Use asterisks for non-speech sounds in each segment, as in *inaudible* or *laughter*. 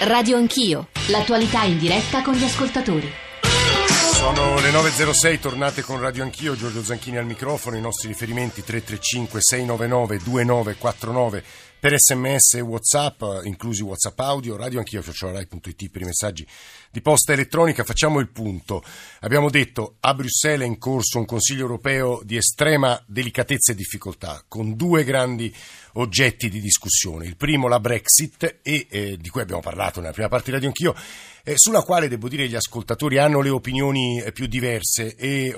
Radio Anch'io, l'attualità in diretta con gli ascoltatori. Sono le 9.06, tornate con Radio Anch'io, Giorgio Zanchini al microfono, i nostri riferimenti 335 699 2949 per sms e whatsapp, inclusi whatsapp audio, radio anch'io, rai.it per i messaggi di posta elettronica. Facciamo il punto. Abbiamo detto a Bruxelles è in corso un Consiglio europeo di estrema delicatezza e difficoltà, con due grandi oggetti di discussione. Il primo la Brexit, e, eh, di cui abbiamo parlato nella prima parte di Radio Anch'io, eh, sulla quale devo dire gli ascoltatori hanno le opinioni eh, più diverse e eh,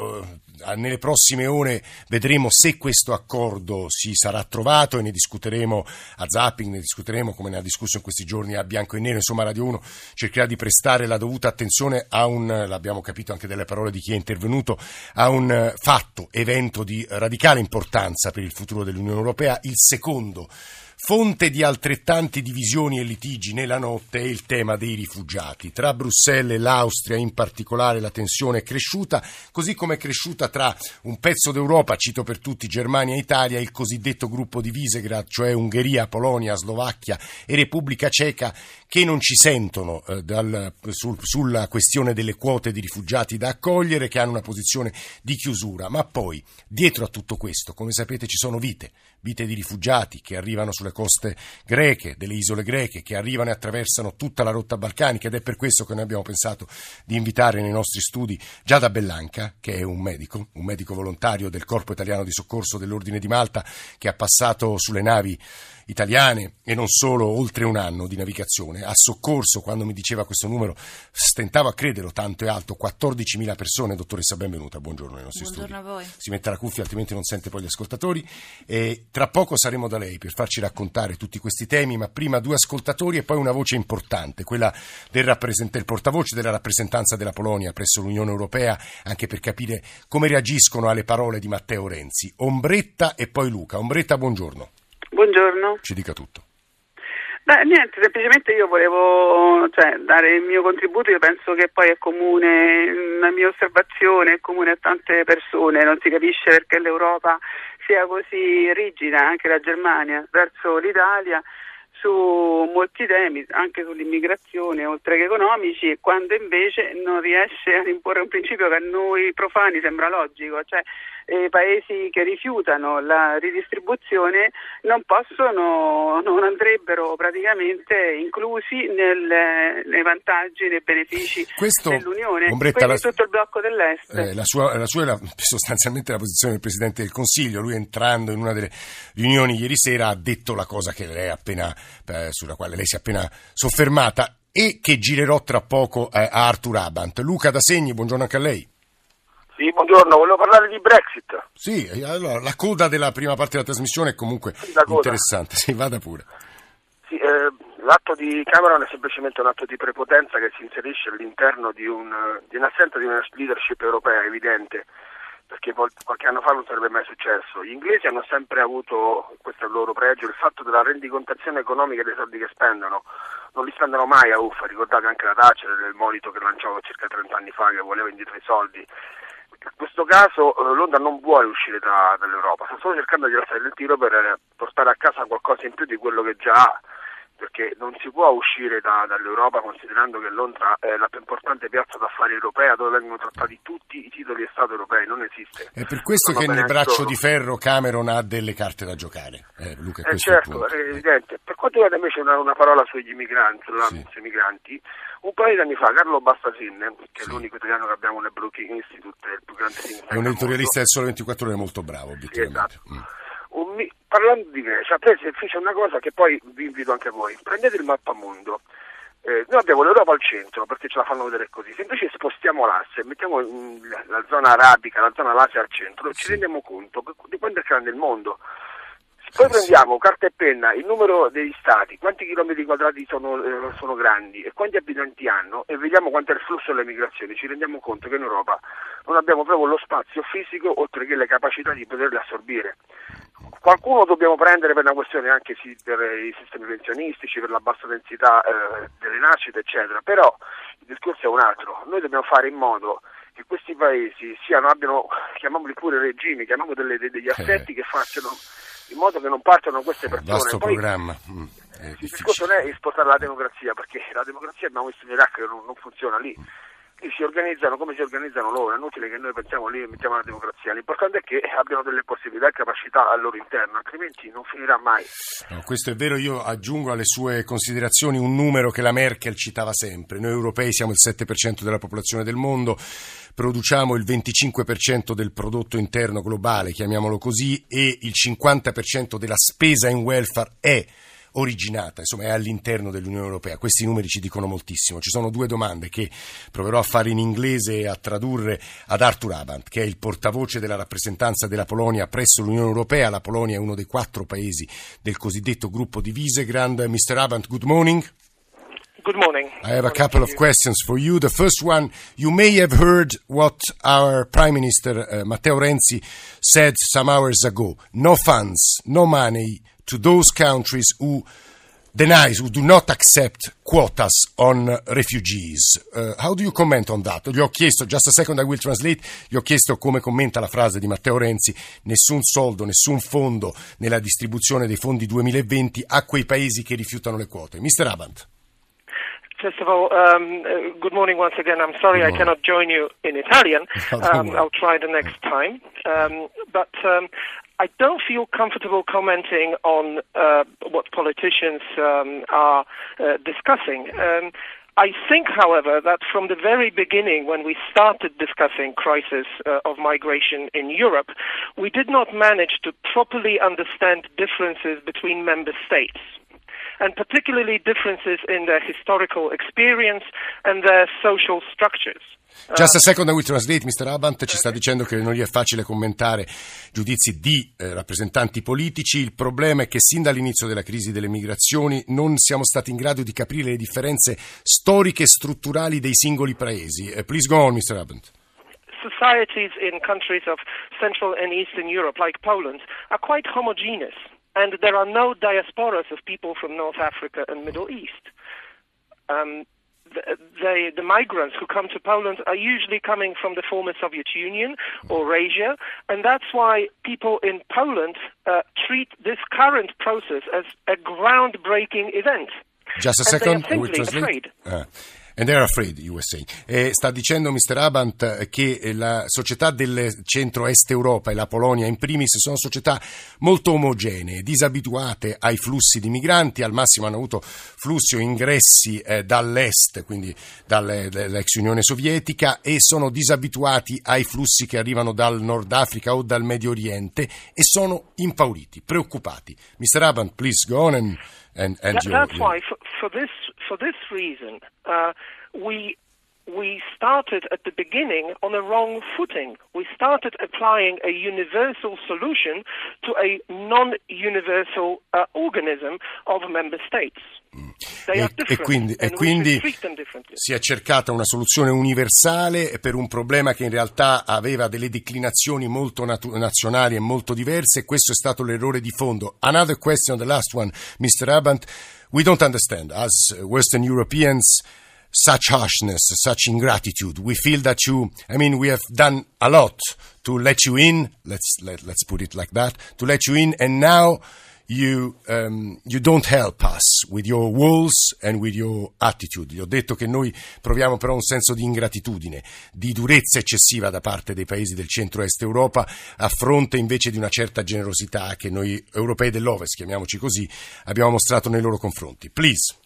nelle prossime ore vedremo se questo accordo si sarà trovato e ne discuteremo a zapping, ne discuteremo come ne ha discusso in questi giorni a bianco e nero, insomma Radio 1 cercherà di prestare la dovuta attenzione a un, l'abbiamo capito anche dalle parole di chi è intervenuto, a un fatto, evento di radicale importanza per il futuro dell'Unione Europea, il secondo Fonte di altrettanti divisioni e litigi nella notte è il tema dei rifugiati. Tra Bruxelles e l'Austria in particolare la tensione è cresciuta, così come è cresciuta tra un pezzo d'Europa, cito per tutti Germania e Italia, il cosiddetto gruppo di Visegrad, cioè Ungheria, Polonia, Slovacchia e Repubblica Ceca, che non ci sentono eh, dal, sul, sulla questione delle quote di rifugiati da accogliere, che hanno una posizione di chiusura. Ma poi, dietro a tutto questo, come sapete, ci sono vite, vite di rifugiati che arrivano sulle coste greche, delle isole greche, che arrivano e attraversano tutta la rotta balcanica ed è per questo che noi abbiamo pensato di invitare nei nostri studi Giada Bellanca, che è un medico, un medico volontario del Corpo Italiano di Soccorso dell'Ordine di Malta, che ha passato sulle navi italiane e non solo oltre un anno di navigazione. Ha soccorso, quando mi diceva questo numero, stentavo a crederlo, tanto è alto, 14.000 persone. Dottoressa, benvenuta, buongiorno ai nostri buongiorno studi. a voi. Si mette la cuffia, altrimenti non sente poi gli ascoltatori. E tra poco saremo da lei per farci raccontare tutti questi temi, ma prima due ascoltatori e poi una voce importante, quella del rappresentante, il portavoce della rappresentanza della Polonia presso l'Unione Europea, anche per capire come reagiscono alle parole di Matteo Renzi. Ombretta e poi Luca. Ombretta, buongiorno. Buongiorno. Ci dica tutto. Beh, niente, semplicemente io volevo cioè, dare il mio contributo, io penso che poi è comune, la mia osservazione è comune a tante persone, non si capisce perché l'Europa sia così rigida, anche la Germania, verso l'Italia su molti temi, anche sull'immigrazione, oltre che economici, quando invece non riesce ad imporre un principio che a noi profani sembra logico, cioè eh, paesi che rifiutano la ridistribuzione non possono, non andrebbero praticamente inclusi nel, nei vantaggi, nei benefici Questo, dell'Unione, Ombretta, la, tutto il blocco dell'Est. Eh, la, sua, la sua è la, sostanzialmente la posizione del Presidente del Consiglio, lui entrando in una delle riunioni ieri sera ha detto la cosa che lei appena, eh, sulla quale lei si è appena soffermata e che girerò tra poco eh, a Artur Abant. Luca da Segni, buongiorno anche a lei. Sì, buongiorno, volevo parlare di Brexit. Sì, allora, la coda della prima parte della trasmissione è comunque Sì, interessante, sì, vada pure. Sì, eh, l'atto di Cameron è semplicemente un atto di prepotenza che si inserisce all'interno di, un, di un'assenza di una leadership europea evidente, perché qualche anno fa non sarebbe mai successo. Gli inglesi hanno sempre avuto, questo è il loro pregio, il fatto della rendicontazione economica dei soldi che spendono. Non li spendono mai a uffa, ricordate anche la Thatcher del monito che lanciò circa 30 anni fa che voleva indietro i soldi. In questo caso eh, Londra non vuole uscire da, dall'Europa, sta solo cercando di alzare il tiro per eh, portare a casa qualcosa in più di quello che già ha, perché non si può uscire da, dall'Europa considerando che Londra è la più importante piazza d'affari europea dove vengono trattati tutti i titoli di Stato europei, non esiste. È per questo Non che nel braccio solo. di ferro Cameron ha delle carte da giocare. Eh, Luca, Eh, è il certo, punto. è evidente. Per quanto riguarda invece una, una parola sugli immigranti, Sì. sui migranti, un paio di anni fa Carlo Bastasin, che Sì. è l'unico italiano che abbiamo nel Brookings Institute, il più grande È un al editorialista del Sole 24 Ore molto bravo, obiettivamente. esatto. Mm. Un parlando di Grecia, prese fece una cosa che poi vi invito anche voi. Prendete il mappamondo. Eh, noi abbiamo l'Europa al centro perché ce la fanno vedere così. Se invece spostiamo l'asse mettiamo mm, la, zona arabica, la zona l'Asia al centro, noi ci Sì. rendiamo conto di quanto è grande il mondo. Se poi sì. prendiamo carta e penna il numero degli stati, quanti chilometri quadrati sono, eh, sono grandi e quanti abitanti hanno e vediamo quanto è il flusso delle migrazioni, ci rendiamo conto che in Europa non abbiamo proprio lo spazio fisico oltre che le capacità di poterle assorbire. Qualcuno dobbiamo prendere per una questione anche sì, per i sistemi pensionistici, per la bassa densità eh, delle nascite, eccetera, però il discorso è un altro. Noi dobbiamo fare in modo che questi paesi siano, abbiano, chiamiamoli pure regimi, chiamiamoli delle- degli assetti che facciano in modo che non partano queste Un persone. vasto Poi, programma. Mm. Il difficile. discorso non è esportare la democrazia, perché la democrazia abbiamo visto in Iraq che non, non funziona lì. Lì si organizzano come si organizzano loro, è inutile che noi pensiamo lì e mettiamo la democrazia. L'importante è che abbiano delle possibilità e capacità al loro interno, altrimenti non finirà mai. No, questo è vero, io aggiungo alle sue considerazioni un numero che la Merkel citava sempre. Noi europei siamo il 7% della popolazione del mondo, produciamo il 25% del prodotto interno globale, chiamiamolo così, e il 50% della spesa in welfare è originata, insomma è all'interno dell'Unione Europea. Questi numeri ci dicono moltissimo. Ci sono due domande che proverò a fare in inglese e a tradurre ad Arthur Abant, che è il portavoce della rappresentanza della Polonia presso l'Unione Europea. La Polonia è uno dei quattro paesi del cosiddetto gruppo di Visegrad. Mr. Abant, good morning. Good morning. I have a couple of questions for you. The first one, you may have heard what our Prime Minister uh, Matteo Renzi said some hours ago. No funds, no money to those countries who deny, who do not accept quotas on refugees. Uh, how do you comment on that? Gli ho chiesto, just a second I will translate, gli ho chiesto come commenta la frase di Matteo Renzi, nessun soldo, nessun fondo nella distribuzione dei fondi 2020 a quei paesi che rifiutano le quote. Mr. Abant. First of all, um, uh, good morning once again. I'm sorry I cannot join you in Italian. *laughs* Um. I'll try the next time. Um, but um, I don't feel comfortable commenting on uh, what politicians um, are uh, discussing. Um, I think, however, that from the very beginning, when we started discussing crisis uh, of migration in Europe, we did not manage to properly understand differences between member states and particularly differences in their historical experience and their social structures. Just a second, I will translate. Mr. Abant ci sta dicendo che non gli è facile commentare giudizi di eh, rappresentanti politici. Il problema è che sin dall'inizio della crisi delle migrazioni non siamo stati in grado di capire le differenze storiche e strutturali dei singoli paesi. Eh, please go on, Mr. Abant. Societies in countries of Central and Eastern Europe, like Poland, are quite homogeneous, and there are no diasporas of people from North Africa and Middle East. Um, the, the, the migrants who come to Poland are usually coming from the former Soviet Union or Asia, and that's why people in Poland uh, treat this current process as a groundbreaking event. Just a And second, simply translate. afraid. And they're afraid, you were saying. Eh, sta dicendo Mr. Abant che eh, la società del centro-est Europa e la Polonia in primis sono società molto omogenee, disabituate ai flussi di migranti, al massimo hanno avuto flussi o ingressi eh, dall'est, quindi dalle- dall'ex Unione Sovietica, e sono disabituati ai flussi che arrivano dal Nord Africa o dal Medio Oriente e sono impauriti, preoccupati. Mr. Abant, please go on and, and, and That, your- that's why, for, for this for this reason, uh, we we started at the beginning on a wrong footing. We started applying a universal solution to a non-universal uh, organism of member states. They E- e quindi- e quindi si è cercata una soluzione universale per un problema che in realtà aveva delle declinazioni molto natu- nazionali e molto diverse e questo è stato l'errore di fondo. Another question, the last one, Mr. Abant. We don't understand, as Western Europeans, such harshness, such ingratitude. We feel that you, I mean, we have done a lot to let you in, let's, let, let's put it like that, to let you in, and now you, um, you don't help us with your walls and with your attitude. Gli ho detto che noi proviamo però un senso di ingratitudine, di durezza eccessiva da parte dei paesi del centro-est Europa, a fronte invece di una certa generosità che noi europei dell'Ovest, chiamiamoci così, abbiamo mostrato nei loro confronti. Please.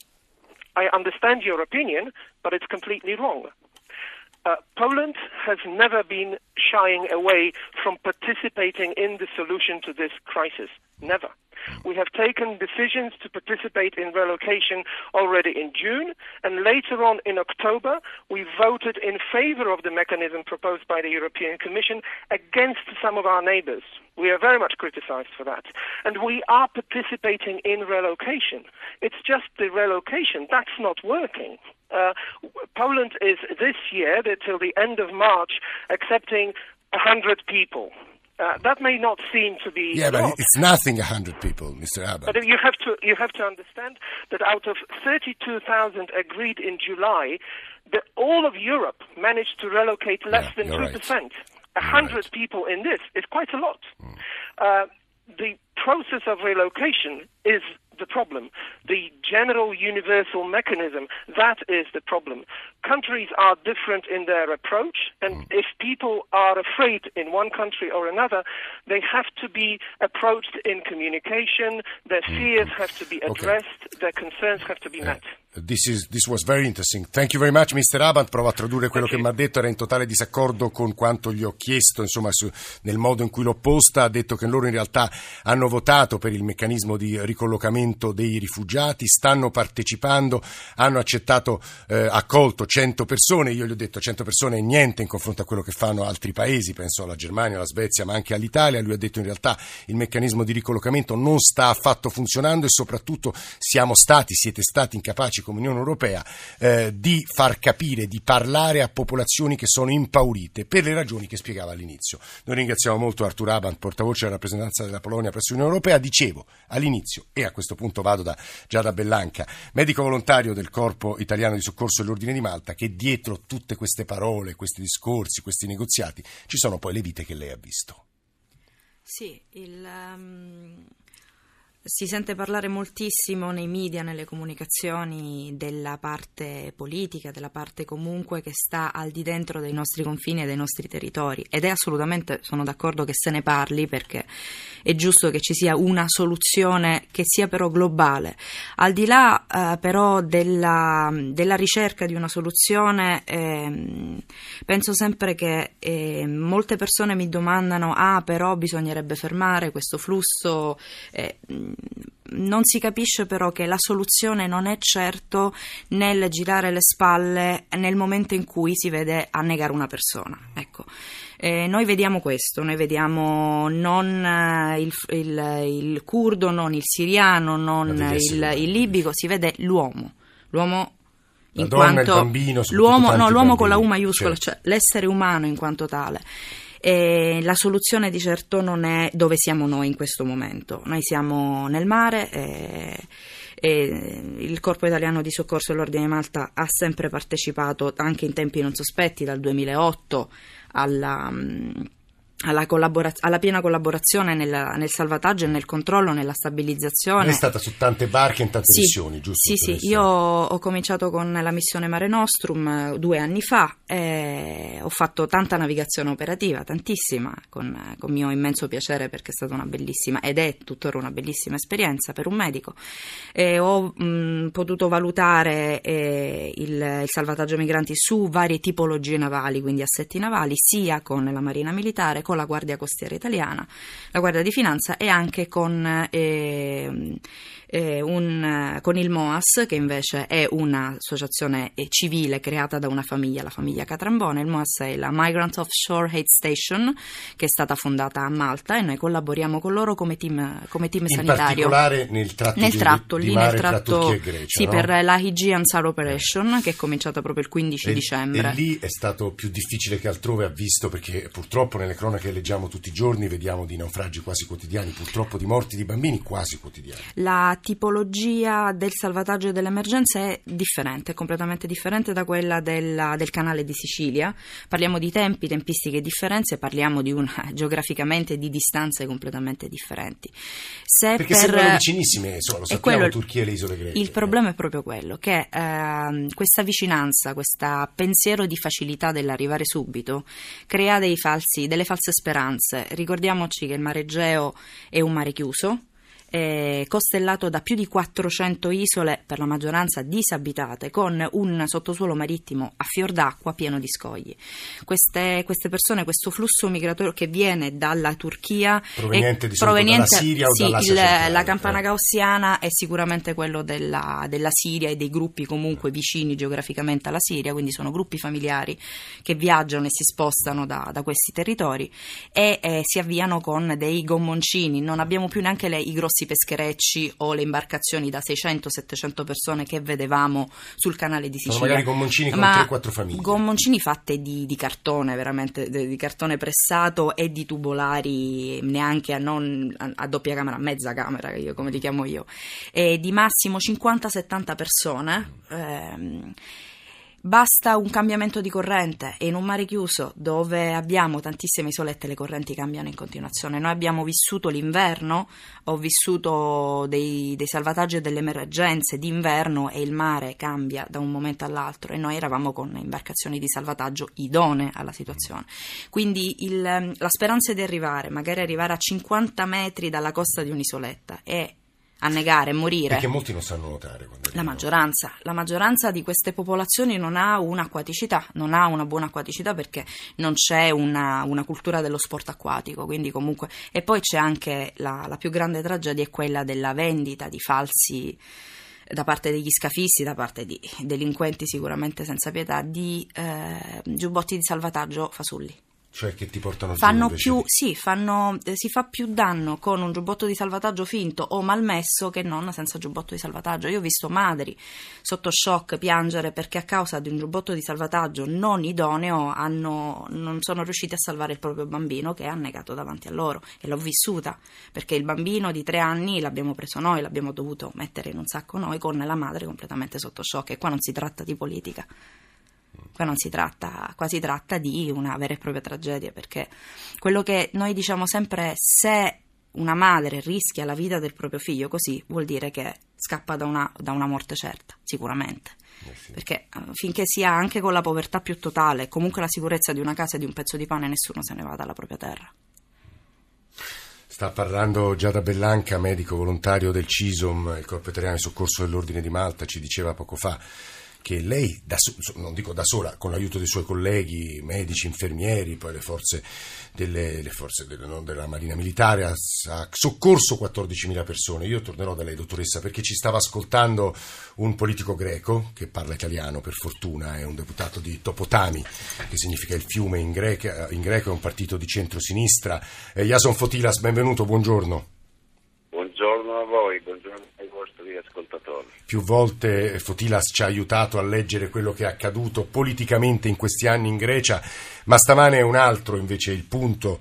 I understand your opinion, but it's completely wrong. Uh, Poland has never been shying away from participating in the solution to this crisis. Never. We have taken decisions to participate in relocation already in June, and later on in October, we voted in favor of the mechanism proposed by the European Commission against some of our neighbors. We are very much criticized for that. And we are participating in relocation. It's just the relocation that's not working. Uh, Poland is this year, till the end of March, accepting 100 people. Uh, that may not seem to be Yeah, but it's nothing hundred people, Mr. Abba. but you have to you have to understand that out of 32,000 agreed in July, the, all of Europe managed to relocate less Yeah, than two right. percent. A hundred right. people in this is quite a lot. Uh, the process of relocation is the problem. The general universal mechanism, that is the problem. Countries are different in their approach, and mm. if people are afraid in one country or another, they have to be approached in communication, their mm. fears have to be addressed, okay. their concerns have to be met. This, is, this, was very interesting. Thank you very much, Mr. Abant. Provo a tradurre quello che mi ha detto, era in totale disaccordo con quanto gli ho chiesto, insomma, su, nel modo in cui l'ho posta. Ha detto che loro in realtà hanno votato per il meccanismo di ricollocamento dei rifugiati, stanno partecipando, hanno accettato, eh, accolto 100 persone. Io gli ho detto 100 persone è niente in confronto a quello che fanno altri paesi, penso alla Germania, alla Svezia, ma anche all'Italia. Lui ha detto in realtà il meccanismo di ricollocamento non sta affatto funzionando e soprattutto siamo stati, siete stati incapaci come Unione Europea eh, di far capire, di parlare a popolazioni che sono impaurite per le ragioni che spiegava all'inizio. Noi ringraziamo molto Artur Abant, portavoce della rappresentanza della Polonia presso l'Unione Europea. Dicevo all'inizio, e a questo punto vado da Giada Bellanca, medico volontario del Corpo Italiano di Soccorso e l'Ordine di Malta, che dietro tutte queste parole, questi discorsi, questi negoziati, ci sono poi le vite che lei ha visto. Sì, il, um, si sente parlare moltissimo nei media, nelle comunicazioni della parte politica, della parte comunque che sta al di dentro dei nostri confini e dei nostri territori ed è assolutamente, sono d'accordo che se ne parli perché è giusto che ci sia una soluzione che sia però globale. Al di là eh, però della, della, ricerca di una soluzione, eh, penso sempre che eh, molte persone mi domandano, ah però bisognerebbe fermare questo flusso eh, non si capisce però che la soluzione non è certo nel girare le spalle nel momento in cui si vede annegare una persona. Ecco. Eh, noi vediamo questo, noi vediamo non eh, il, il, il curdo, non il siriano, non il, il, libico, si vede l'uomo. L'uomo in donna, quanto bambino, l'uomo, no, l'uomo bambini, con la U maiuscola, certo. cioè l'essere umano in quanto tale. E la soluzione di certo non è dove siamo noi in questo momento. Noi siamo nel mare e, il Corpo Italiano di Soccorso e l'Ordine di Malta ha sempre partecipato, anche in tempi non sospetti, dal 2008 alla alla, collabora- alla, piena collaborazione nel, nel, salvataggio e nel controllo, nella stabilizzazione. È stata su tante barche in tante sì, missioni, giusto? Sì, sì, io ho cominciato con la missione Mare Nostrum eh, due anni fa e ho fatto tanta navigazione operativa, tantissima, con, con mio immenso piacere perché è stata una bellissima ed è tuttora una bellissima esperienza per un medico. E ho mh, potuto valutare eh, il, il salvataggio migranti su varie tipologie navali, quindi assetti navali, sia con la Marina Militare, con la Guardia Costiera Italiana, la Guardia di Finanza e anche con eh, eh, un, con il MOAS, che invece è un'associazione eh, civile creata da una famiglia, la famiglia Catrambone. Il MOAS è la Migrant Offshore Hate Station, che è stata fondata a Malta e noi collaboriamo con loro come team, come team In sanitario. In particolare nel tratto, nel di, tratto di lì, mare nel tratto, Grecia. Sì, no? per la Aegean SAR Operation, che è cominciata proprio il 15 e, dicembre. E lì è stato più difficile che altrove, ha visto, perché purtroppo nelle cronache che leggiamo tutti i giorni vediamo di naufragi quasi quotidiani, purtroppo di morti di bambini quasi quotidiani. La tipologia del salvataggio e dell'emergenza è differente, è completamente differente da quella della, del canale di Sicilia. Parliamo di tempi, tempistiche e differenze, parliamo di una, *laughs* geograficamente di distanze completamente differenti. Se Perché per, sembrano vicinissime, insomma, lo sappiamo, quello, Turchia e le isole greche. Il problema è proprio quello, che eh, questa vicinanza, questo pensiero di facilità dell'arrivare subito, crea falsi, delle false speranze. Ricordiamoci che il mare Egeo è un mare chiuso, eh, costellato da più di 400 isole, per la maggioranza disabitate, con un sottosuolo marittimo a fior d'acqua pieno di scogli. Queste, queste persone, questo flusso migratorio che viene dalla Turchia, proveniente, di proveniente dalla Siria sì, o dall'Asia centrale, La campana eh. gaussiana è sicuramente quello della, della Siria e dei gruppi comunque vicini geograficamente alla Siria, quindi sono gruppi familiari che viaggiano e si spostano da, da questi territori e eh, si avviano con dei gommoncini. Non abbiamo più neanche le, i grossi grossi pescherecci o le imbarcazioni da 600-700 persone che vedevamo sul canale di Sicilia. Sono magari gommoncini con 3-4 famiglie. Gommoncini fatte di, di, cartone, veramente, di cartone pressato e di tubolari neanche a, non, a, a doppia camera, a mezza camera, io, come li chiamo io, e di massimo 50-70 persone. Ehm, Basta un cambiamento di corrente e in un mare chiuso dove abbiamo tantissime isolette le correnti cambiano in continuazione. Noi abbiamo vissuto l'inverno, ho vissuto dei, dei salvataggi e delle emergenze d'inverno e il mare cambia da un momento all'altro e noi eravamo con imbarcazioni di salvataggio idonee alla situazione. Quindi il, la speranza di arrivare, magari arrivare a 50 metri dalla costa di un'isoletta è annegare e morire. Perché molti non sanno nuotare. La maggioranza, la maggioranza di queste popolazioni non ha un'acquaticità, non ha una buona acquaticità perché non c'è una, una cultura dello sport acquatico. Comunque... E poi c'è anche la, la più grande tragedia, è quella della vendita di falsi da parte degli scafisti, da parte di delinquenti sicuramente senza pietà, di eh, giubbotti di salvataggio fasulli. Cioè che ti portano fanno giù più, sì, fanno, eh, si fa più danno con un giubbotto di salvataggio finto o malmesso che non senza giubbotto di salvataggio. Io ho visto madri sotto shock piangere perché a causa di un giubbotto di salvataggio non idoneo hanno, non sono riusciti a salvare il proprio bambino che è annegato davanti a loro e l'ho vissuta perché il bambino di tre anni l'abbiamo preso noi, l'abbiamo dovuto mettere in un sacco noi con la madre completamente sotto shock e qua non si tratta di politica. Qua non si tratta, qua si tratta di una vera e propria tragedia, perché quello che noi diciamo sempre è se una madre rischia la vita del proprio figlio così vuol dire che scappa da una, da una morte certa, sicuramente. Eh sì. Perché uh, finché si ha anche con la povertà più totale, comunque la sicurezza di una casa e di un pezzo di pane, nessuno se ne va dalla propria terra. Sta parlando Giada Bellanca, medico volontario del CISOM, il Corpo Italiano di Soccorso dell'Ordine di Malta, ci diceva poco fa che lei, da, non dico da sola, con l'aiuto dei suoi colleghi, medici, infermieri, poi le forze, delle, le forze delle, della Marina Militare, ha, ha, soccorso 14.000 persone. Io tornerò da lei, dottoressa, perché ci stava ascoltando un politico greco che parla italiano, per fortuna, è un deputato di Topotami, che significa il fiume in, greca, in greco, è un partito di centrosinistra. Eh, Jason Fotilas, benvenuto. Buongiorno a voi, buongiorno ai vostri ascoltatori. Più volte Fotilas ci ha aiutato a leggere quello che è accaduto politicamente in questi anni in Grecia, ma stamane è un altro invece il punto,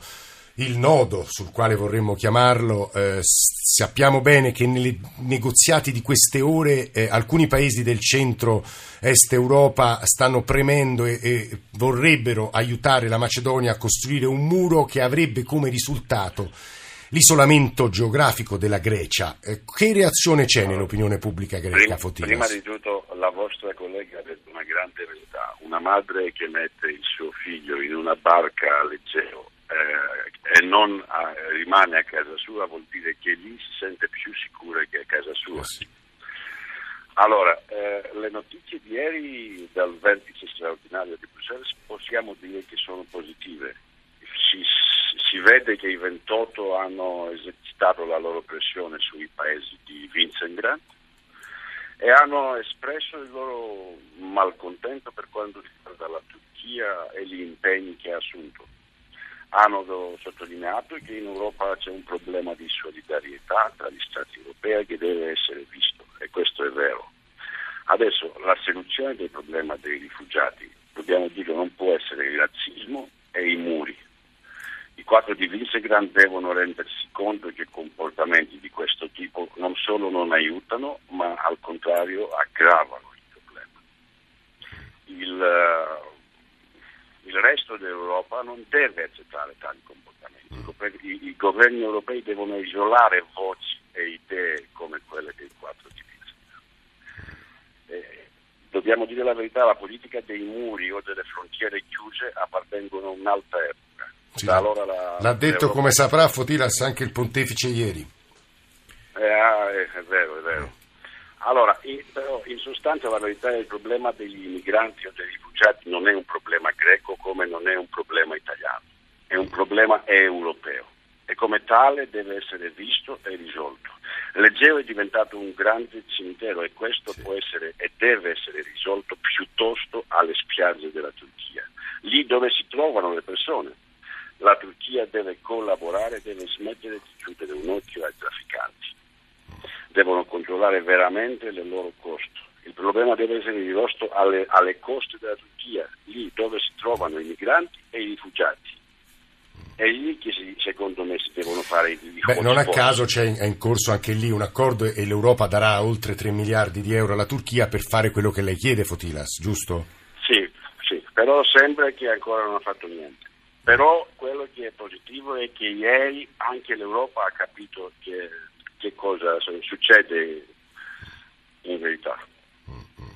il nodo sul quale vorremmo chiamarlo. Eh, sappiamo bene che nei negoziati di queste ore eh, alcuni paesi del centro-est Europa stanno premendo e, e vorrebbero aiutare la Macedonia a costruire un muro che avrebbe come risultato l'isolamento geografico della Grecia. Eh, che reazione c'è nell'opinione pubblica greca, prima? Prima di tutto la vostra collega ha detto una grande verità. Una madre che mette il suo figlio in una barca a leggero eh, e non eh, rimane a casa sua vuol dire che lì si sente più sicura che a casa sua. Oh, sì. Allora, eh, le notizie di ieri dal vertice straordinario di Bruxelles possiamo dire che sono positive. Si, si vede che i 28 hanno esercitato la loro pressione sui paesi di Vincent Grant e hanno espresso il loro malcontento per quanto riguarda la Turchia e gli impegni che ha assunto. Hanno sottolineato che in Europa c'è un problema di solidarietà tra gli Stati europei che deve essere visto e questo è vero. Adesso la soluzione del problema dei rifugiati, dobbiamo dire, non può essere il razzismo e i muri i quattro di Visegrad devono rendersi conto che comportamenti di questo tipo non solo non aiutano, ma al contrario aggravano il problema. Il, uh, il resto dell'Europa non deve accettare tali comportamenti. I, I, governi europei devono isolare voci e idee come quelle dei quattro di Visegrad. Eh, dobbiamo dire la verità, la politica dei muri o delle frontiere chiuse appartengono a un'altra epoca sì, allora la, l'ha detto Europa... come saprà Fotilas anche il pontefice ieri. Eh, ah, è, è, vero, è vero. Allora, in, però in sostanza la verità è il problema degli immigranti o dei rifugiati non è un problema greco come non è un problema italiano, è un problema europeo e come tale deve essere visto e risolto. L'Egeo è diventato un grande cimitero e questo sì. può essere e deve essere risolto piuttosto alle spiagge della Turchia, lì dove si trovano le persone la Turchia deve collaborare, deve smettere di chiudere un occhio ai trafficanti. Devono controllare veramente il loro costo. Il problema deve essere ridotto alle, alle coste della Turchia, lì dove si trovano i migranti e i rifugiati. È lì che si, secondo me si devono fare i Beh, Non a caso c'è in, è in corso anche lì un accordo e l'Europa darà oltre 3 miliardi di euro alla Turchia per fare quello che lei chiede, Fotilas, giusto? però sembra che ancora non ha fatto niente. Però quello che è positivo è che ieri anche l'Europa ha capito che, che cosa succede in verità.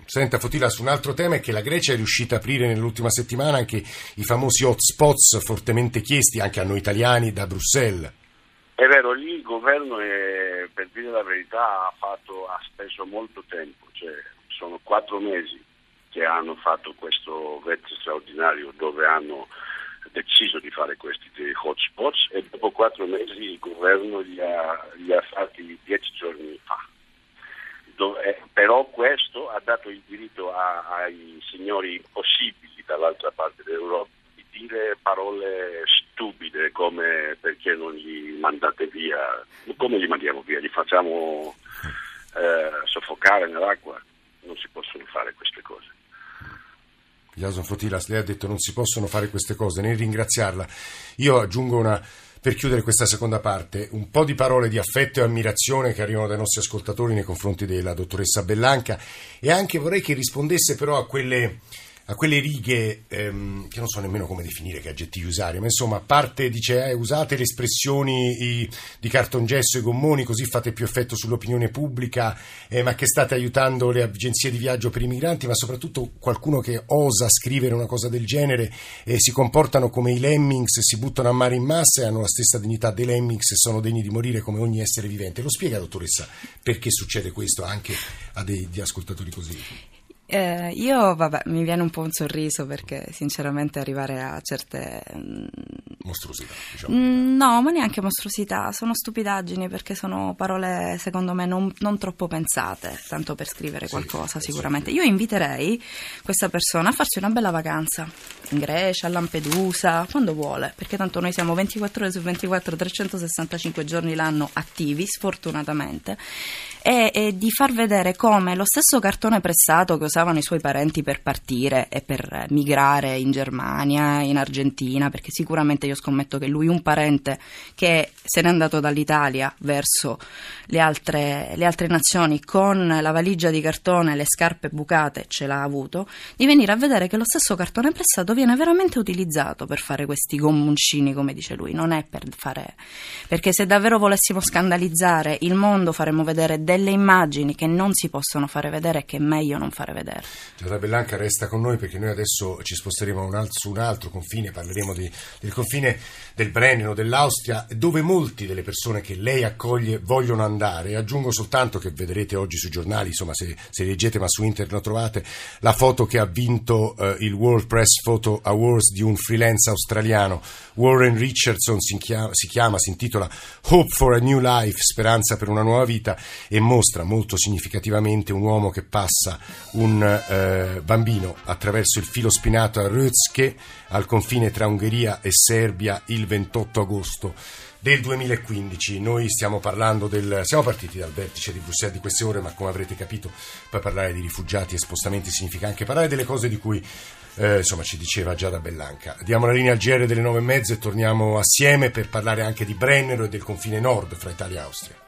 Senta Fotila, su un altro tema è che la Grecia è riuscita a aprire nell'ultima settimana anche i famosi hotspots fortemente chiesti anche a noi italiani da Bruxelles. È vero, lì il governo, è, per dire la verità, ha, fatto, ha speso molto tempo, cioè sono quattro mesi che hanno fatto questo vertice straordinario dove hanno deciso di fare questi hotspots e dopo quattro mesi il governo li ha, li ha fatti dieci giorni fa. Dove, però questo ha dato il diritto a, ai signori impossibili dall'altra parte dell'Europa di dire parole stupide come perché non li mandate via, come li mandiamo via, li facciamo eh, soffocare nell'acqua, non si possono fare queste cose. Jason Fotilas, lei ha detto non si possono fare queste cose, nel ringraziarla. Io aggiungo una, per chiudere questa seconda parte, un po' di parole di affetto e ammirazione che arrivano dai nostri ascoltatori nei confronti della dottoressa Bellanca e anche vorrei che rispondesse però a quelle a quelle righe ehm, che non so nemmeno come definire che aggettivi usare, ma insomma a parte dice eh, usate le espressioni i, di cartongesso e gommoni così fate più effetto sull'opinione pubblica, eh, ma che state aiutando le agenzie di viaggio per i migranti, ma soprattutto qualcuno che osa scrivere una cosa del genere e si comportano come i lemmings, si buttano a mare in massa e hanno la stessa dignità dei lemmings e sono degni di morire come ogni essere vivente. Lo spiega dottoressa perché succede questo anche a dei ascoltatori così? Eh, io, vabbè, mi viene un po' un sorriso perché sinceramente arrivare a certe... Mm, mostruosità, diciamo. Mm, no, ma neanche mostruosità, sono stupidaggini perché sono parole secondo me non, non troppo pensate, tanto per scrivere qualcosa sì, sicuramente. Io inviterei questa persona a farsi una bella vacanza in Grecia, a Lampedusa, quando vuole, perché tanto noi siamo 24 ore su 24, 365 giorni l'anno attivi, sfortunatamente e, e, di far vedere come lo stesso cartone pressato che usavano i suoi parenti per partire e per migrare in Germania, in Argentina, perché sicuramente io scommetto che lui un parente che se n'è andato dall'Italia verso le altre, le altre nazioni con la valigia di cartone le scarpe bucate ce l'ha avuto, di venire a vedere che lo stesso cartone pressato viene veramente utilizzato per fare questi gommoncini, come dice lui, non è per fare... perché se davvero volessimo scandalizzare il mondo faremmo vedere delle immagini che non si possono fare vedere e che è meglio non fare vedere. Giada Bellanca resta con noi perché noi adesso ci sposteremo un su un altro confine, parleremo di, del confine del Brennero, dell'Austria, dove molti delle persone che lei accoglie vogliono andare. Aggiungo soltanto che vedrete oggi sui giornali, insomma se, se leggete ma su internet lo trovate, la foto che ha vinto eh, il World Press Photo Awards di un freelance australiano, Warren Richardson si chiama, si, chiama, si intitola Hope for a New Life, speranza per una nuova vita e mostra molto significativamente un uomo che passa un un eh, bambino attraverso il filo spinato a Rötzke al confine tra Ungheria e Serbia il 28 agosto del 2015. Noi stiamo parlando del. Siamo partiti dal vertice di Bruxelles di queste ore, ma come avrete capito, per parlare di rifugiati e spostamenti significa anche parlare delle cose di cui. Eh, insomma, ci diceva Giada Bellanca. Diamo la linea al GR delle nove e mezza e torniamo assieme per parlare anche di Brennero e del confine nord fra Italia e Austria.